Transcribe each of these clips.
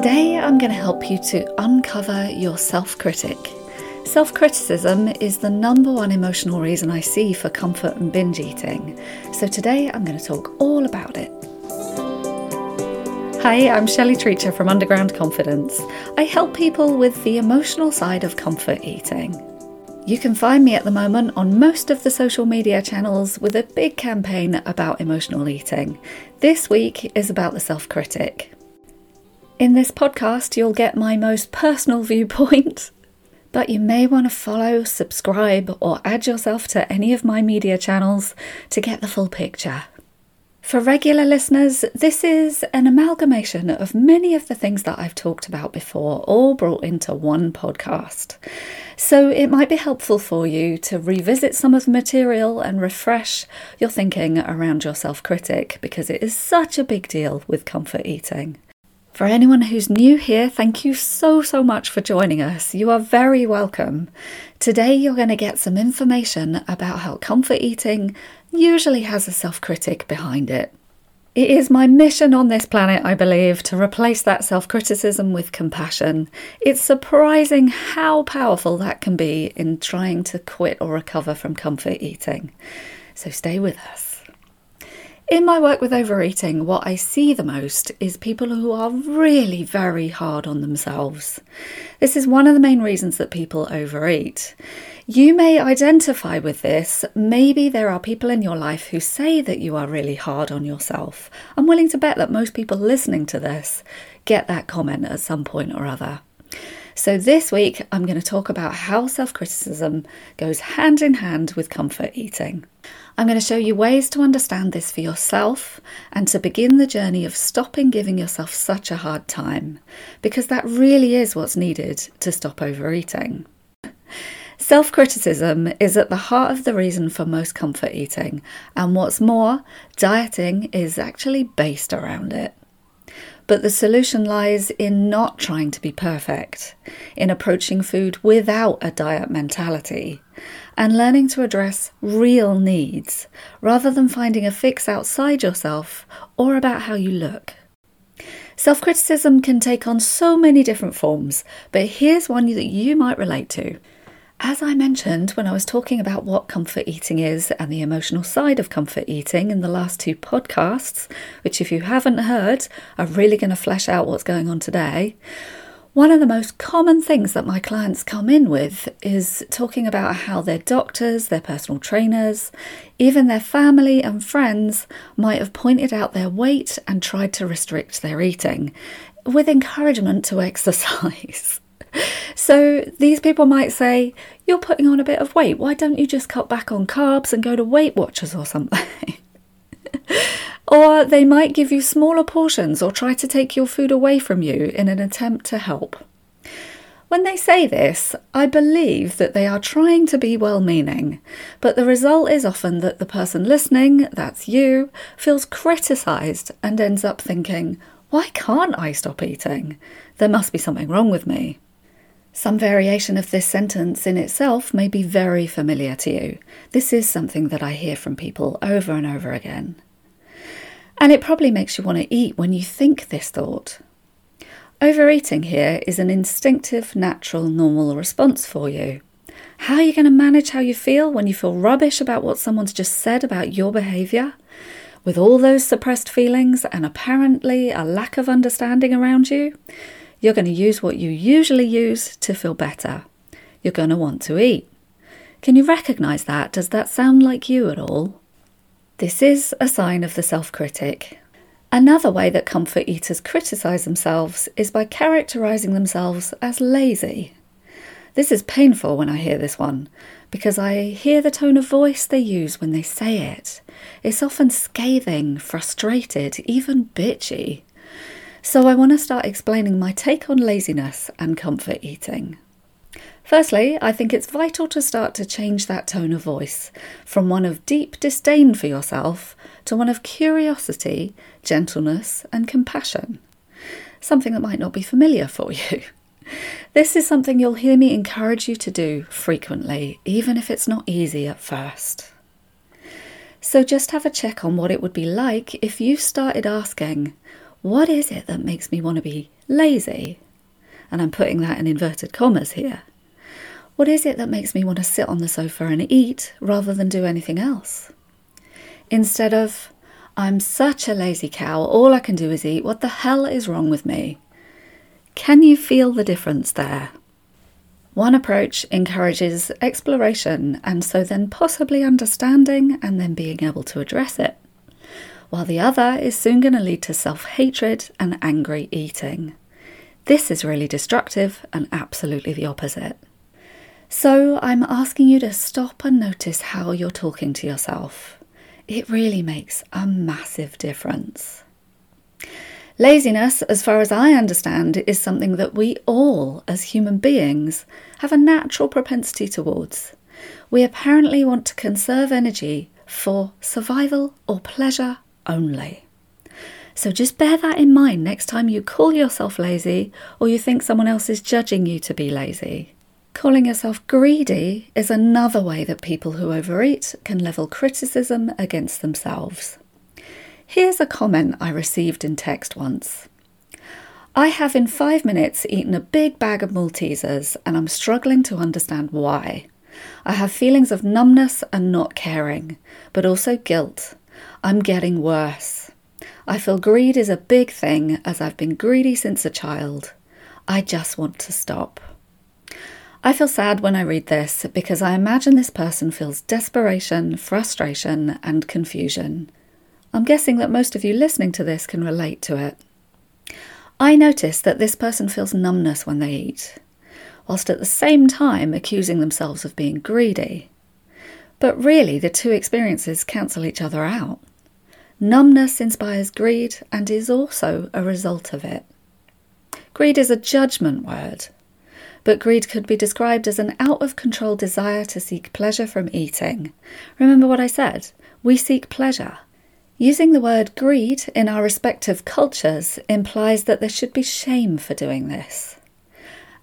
Today, I'm going to help you to uncover your self critic. Self criticism is the number one emotional reason I see for comfort and binge eating. So, today I'm going to talk all about it. Hi, I'm Shelley Treacher from Underground Confidence. I help people with the emotional side of comfort eating. You can find me at the moment on most of the social media channels with a big campaign about emotional eating. This week is about the self critic. In this podcast, you'll get my most personal viewpoint, but you may want to follow, subscribe, or add yourself to any of my media channels to get the full picture. For regular listeners, this is an amalgamation of many of the things that I've talked about before, all brought into one podcast. So it might be helpful for you to revisit some of the material and refresh your thinking around your self critic because it is such a big deal with comfort eating. For anyone who's new here, thank you so, so much for joining us. You are very welcome. Today, you're going to get some information about how comfort eating usually has a self critic behind it. It is my mission on this planet, I believe, to replace that self criticism with compassion. It's surprising how powerful that can be in trying to quit or recover from comfort eating. So stay with us. In my work with overeating, what I see the most is people who are really very hard on themselves. This is one of the main reasons that people overeat. You may identify with this. Maybe there are people in your life who say that you are really hard on yourself. I'm willing to bet that most people listening to this get that comment at some point or other. So, this week I'm going to talk about how self criticism goes hand in hand with comfort eating. I'm going to show you ways to understand this for yourself and to begin the journey of stopping giving yourself such a hard time, because that really is what's needed to stop overeating. Self criticism is at the heart of the reason for most comfort eating, and what's more, dieting is actually based around it. But the solution lies in not trying to be perfect, in approaching food without a diet mentality, and learning to address real needs rather than finding a fix outside yourself or about how you look. Self criticism can take on so many different forms, but here's one that you might relate to. As I mentioned when I was talking about what comfort eating is and the emotional side of comfort eating in the last two podcasts, which, if you haven't heard, are really going to flesh out what's going on today, one of the most common things that my clients come in with is talking about how their doctors, their personal trainers, even their family and friends might have pointed out their weight and tried to restrict their eating with encouragement to exercise. So these people might say, You're putting on a bit of weight. Why don't you just cut back on carbs and go to Weight Watchers or something? Or they might give you smaller portions or try to take your food away from you in an attempt to help. When they say this, I believe that they are trying to be well meaning, but the result is often that the person listening, that's you, feels criticised and ends up thinking, why can't I stop eating? There must be something wrong with me. Some variation of this sentence in itself may be very familiar to you. This is something that I hear from people over and over again. And it probably makes you want to eat when you think this thought. Overeating here is an instinctive, natural, normal response for you. How are you going to manage how you feel when you feel rubbish about what someone's just said about your behaviour? With all those suppressed feelings and apparently a lack of understanding around you, you're going to use what you usually use to feel better. You're going to want to eat. Can you recognise that? Does that sound like you at all? This is a sign of the self critic. Another way that comfort eaters criticise themselves is by characterising themselves as lazy. This is painful when I hear this one because I hear the tone of voice they use when they say it. It's often scathing, frustrated, even bitchy. So I want to start explaining my take on laziness and comfort eating. Firstly, I think it's vital to start to change that tone of voice from one of deep disdain for yourself to one of curiosity, gentleness, and compassion. Something that might not be familiar for you. This is something you'll hear me encourage you to do frequently, even if it's not easy at first. So just have a check on what it would be like if you started asking, what is it that makes me want to be lazy? And I'm putting that in inverted commas here. What is it that makes me want to sit on the sofa and eat rather than do anything else? Instead of, I'm such a lazy cow, all I can do is eat, what the hell is wrong with me? Can you feel the difference there? One approach encourages exploration and so then possibly understanding and then being able to address it, while the other is soon going to lead to self hatred and angry eating. This is really destructive and absolutely the opposite. So I'm asking you to stop and notice how you're talking to yourself. It really makes a massive difference. Laziness, as far as I understand, is something that we all, as human beings, have a natural propensity towards. We apparently want to conserve energy for survival or pleasure only. So just bear that in mind next time you call yourself lazy or you think someone else is judging you to be lazy. Calling yourself greedy is another way that people who overeat can level criticism against themselves. Here's a comment I received in text once. I have in five minutes eaten a big bag of Maltesers and I'm struggling to understand why. I have feelings of numbness and not caring, but also guilt. I'm getting worse. I feel greed is a big thing as I've been greedy since a child. I just want to stop. I feel sad when I read this because I imagine this person feels desperation, frustration, and confusion. I'm guessing that most of you listening to this can relate to it. I notice that this person feels numbness when they eat, whilst at the same time accusing themselves of being greedy. But really, the two experiences cancel each other out. Numbness inspires greed and is also a result of it. Greed is a judgment word, but greed could be described as an out of control desire to seek pleasure from eating. Remember what I said? We seek pleasure. Using the word greed in our respective cultures implies that there should be shame for doing this.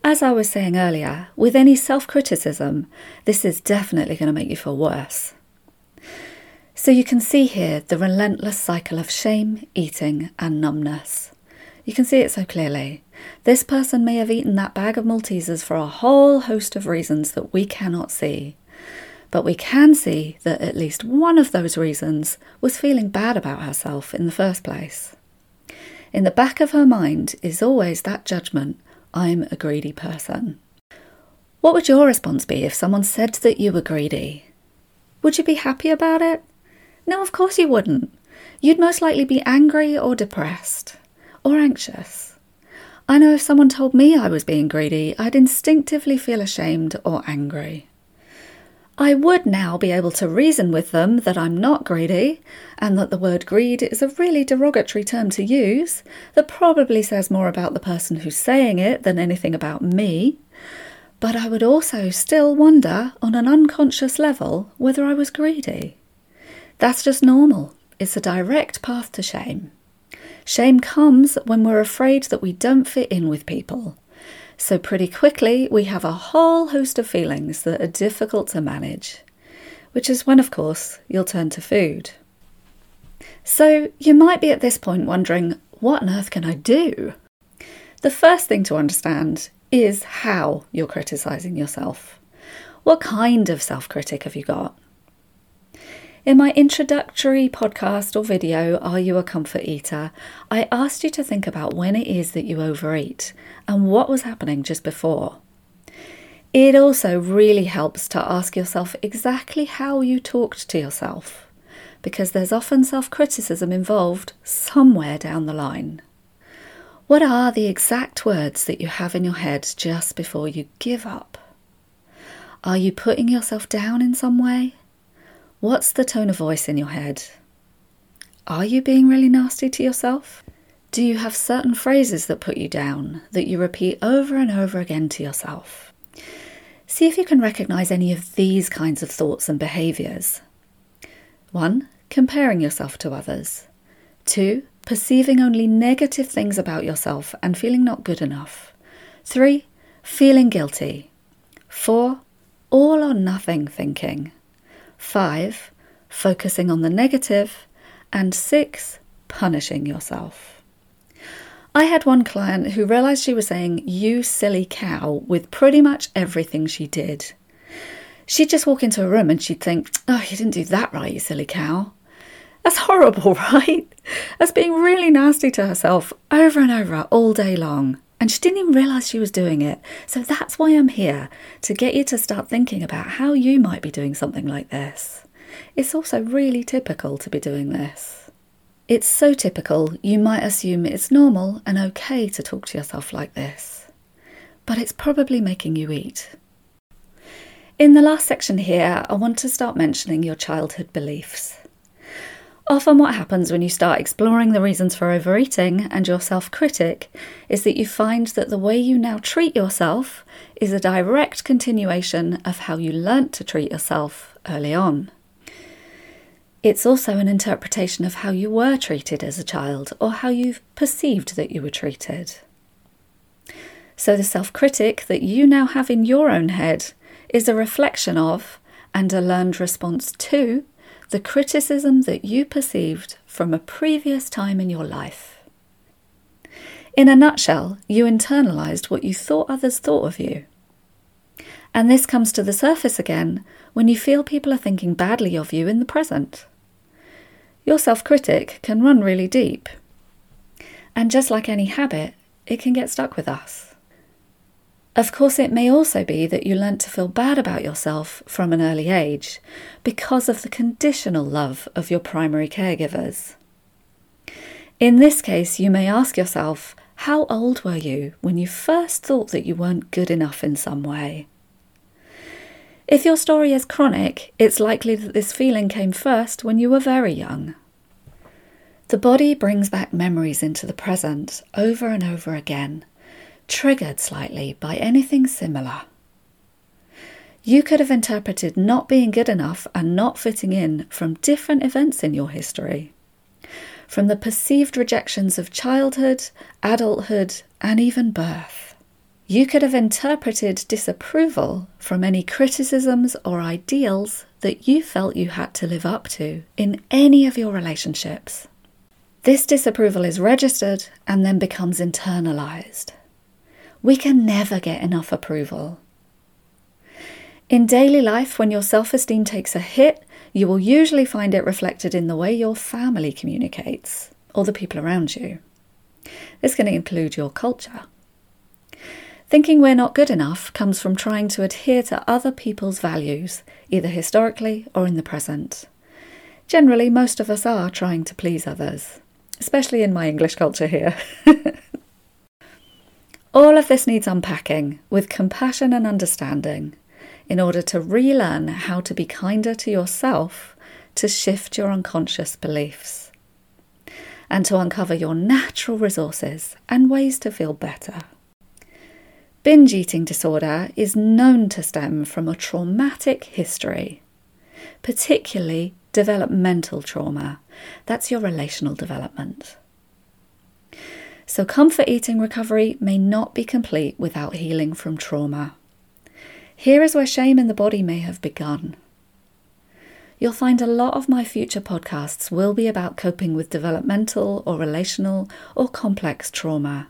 As I was saying earlier, with any self criticism, this is definitely going to make you feel worse. So you can see here the relentless cycle of shame, eating, and numbness. You can see it so clearly. This person may have eaten that bag of Maltesers for a whole host of reasons that we cannot see. But we can see that at least one of those reasons was feeling bad about herself in the first place. In the back of her mind is always that judgment I'm a greedy person. What would your response be if someone said that you were greedy? Would you be happy about it? No, of course you wouldn't. You'd most likely be angry or depressed or anxious. I know if someone told me I was being greedy, I'd instinctively feel ashamed or angry. I would now be able to reason with them that I'm not greedy and that the word greed is a really derogatory term to use that probably says more about the person who's saying it than anything about me. But I would also still wonder on an unconscious level whether I was greedy. That's just normal. It's a direct path to shame. Shame comes when we're afraid that we don't fit in with people so, pretty quickly, we have a whole host of feelings that are difficult to manage, which is when, of course, you'll turn to food. So, you might be at this point wondering, what on earth can I do? The first thing to understand is how you're criticising yourself. What kind of self critic have you got? In my introductory podcast or video, Are You a Comfort Eater? I asked you to think about when it is that you overeat and what was happening just before. It also really helps to ask yourself exactly how you talked to yourself, because there's often self criticism involved somewhere down the line. What are the exact words that you have in your head just before you give up? Are you putting yourself down in some way? What's the tone of voice in your head? Are you being really nasty to yourself? Do you have certain phrases that put you down that you repeat over and over again to yourself? See if you can recognize any of these kinds of thoughts and behaviors. 1. Comparing yourself to others. 2. Perceiving only negative things about yourself and feeling not good enough. 3. Feeling guilty. 4. All or nothing thinking. 5. Focusing on the. And 6. Punishing yourself. I had one client who realised she was saying, you silly cow, with pretty much everything she did. She'd just walk into a room and she'd think, oh, you didn't do that right, you silly cow. That's horrible, right? That's being really nasty to herself over and over all day long. And she didn't even realise she was doing it. So that's why I'm here to get you to start thinking about how you might be doing something like this. It's also really typical to be doing this. It's so typical, you might assume it's normal and okay to talk to yourself like this. But it's probably making you eat. In the last section here, I want to start mentioning your childhood beliefs. Often, what happens when you start exploring the reasons for overeating and your self critic is that you find that the way you now treat yourself is a direct continuation of how you learnt to treat yourself early on. It's also an interpretation of how you were treated as a child or how you've perceived that you were treated. So, the self critic that you now have in your own head is a reflection of and a learned response to the criticism that you perceived from a previous time in your life. In a nutshell, you internalized what you thought others thought of you. And this comes to the surface again when you feel people are thinking badly of you in the present. Your self critic can run really deep. And just like any habit, it can get stuck with us. Of course, it may also be that you learnt to feel bad about yourself from an early age because of the conditional love of your primary caregivers. In this case, you may ask yourself, how old were you when you first thought that you weren't good enough in some way? If your story is chronic, it's likely that this feeling came first when you were very young. The body brings back memories into the present over and over again triggered slightly by anything similar. You could have interpreted not being good enough and not fitting in from different events in your history. From the perceived rejections of childhood, adulthood, and even birth. You could have interpreted disapproval from any criticisms or ideals that you felt you had to live up to in any of your relationships. This disapproval is registered and then becomes internalized. We can never get enough approval. In daily life, when your self esteem takes a hit, you will usually find it reflected in the way your family communicates or the people around you. This can include your culture. Thinking we're not good enough comes from trying to adhere to other people's values, either historically or in the present. Generally, most of us are trying to please others, especially in my English culture here. All of this needs unpacking with compassion and understanding in order to relearn how to be kinder to yourself to shift your unconscious beliefs and to uncover your natural resources and ways to feel better. Binge eating disorder is known to stem from a traumatic history, particularly developmental trauma. That's your relational development. So, comfort eating recovery may not be complete without healing from trauma. Here is where shame in the body may have begun. You'll find a lot of my future podcasts will be about coping with developmental or relational or complex trauma.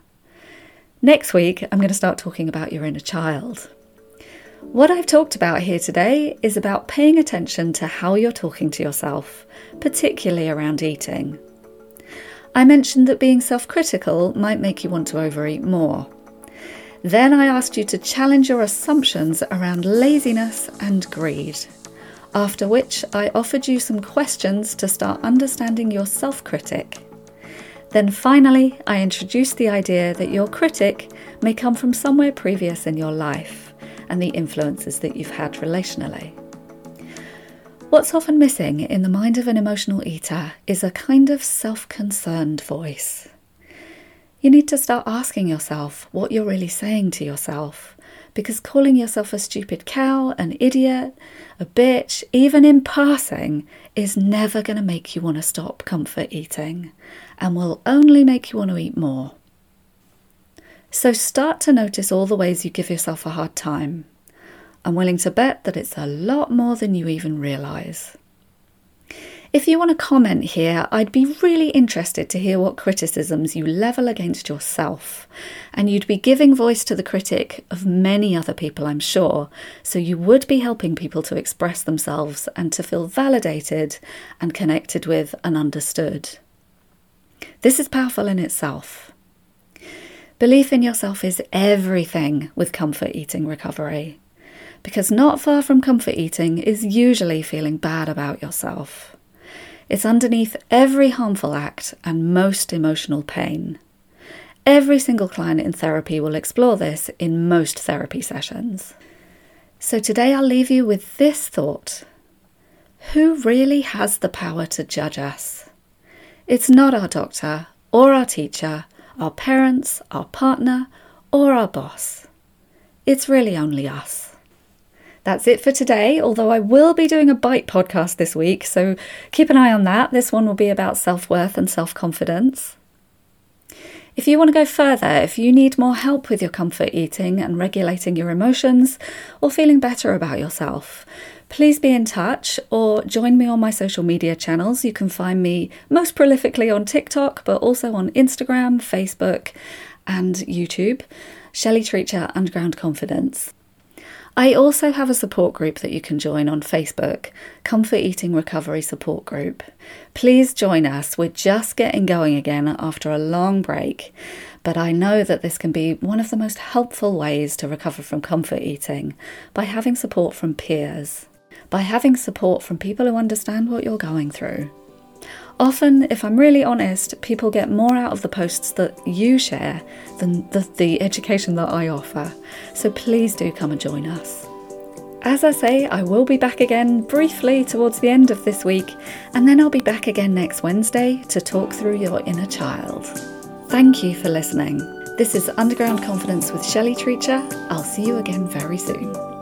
Next week, I'm going to start talking about your inner child. What I've talked about here today is about paying attention to how you're talking to yourself, particularly around eating. I mentioned that being self critical might make you want to overeat more. Then I asked you to challenge your assumptions around laziness and greed. After which, I offered you some questions to start understanding your self critic. Then finally, I introduced the idea that your critic may come from somewhere previous in your life and the influences that you've had relationally. What's often missing in the mind of an emotional eater is a kind of self concerned voice. You need to start asking yourself what you're really saying to yourself, because calling yourself a stupid cow, an idiot, a bitch, even in passing, is never going to make you want to stop comfort eating and will only make you want to eat more. So start to notice all the ways you give yourself a hard time I'm willing to bet that it's a lot more than you even realise. If you want to comment here, I'd be really interested to hear what criticisms you level against yourself. And you'd be giving voice to the critic of many other people, I'm sure, so you would be helping people to express themselves and to feel validated and connected with and understood. This is powerful in itself. Belief in yourself is everything with comfort eating recovery, because not far from comfort eating is usually feeling bad about yourself. It's underneath every harmful act and most emotional pain. Every single client in therapy will explore this in most therapy sessions. So today I'll leave you with this thought Who really has the power to judge us? It's not our doctor or our teacher, our parents, our partner, or our boss. It's really only us. That's it for today, although I will be doing a bite podcast this week, so keep an eye on that. This one will be about self worth and self confidence. If you want to go further, if you need more help with your comfort eating and regulating your emotions, or feeling better about yourself, please be in touch or join me on my social media channels. You can find me most prolifically on TikTok, but also on Instagram, Facebook, and YouTube. Shelley Treacher Underground Confidence. I also have a support group that you can join on Facebook, Comfort Eating Recovery Support Group. Please join us. We're just getting going again after a long break, but I know that this can be one of the most helpful ways to recover from comfort eating by having support from peers, by having support from people who understand what you're going through. Often, if I'm really honest, people get more out of the posts that you share than the, the education that I offer. So please do come and join us. As I say, I will be back again briefly towards the end of this week, and then I'll be back again next Wednesday to talk through your inner child. Thank you for listening. This is Underground Confidence with Shelley Treacher. I'll see you again very soon.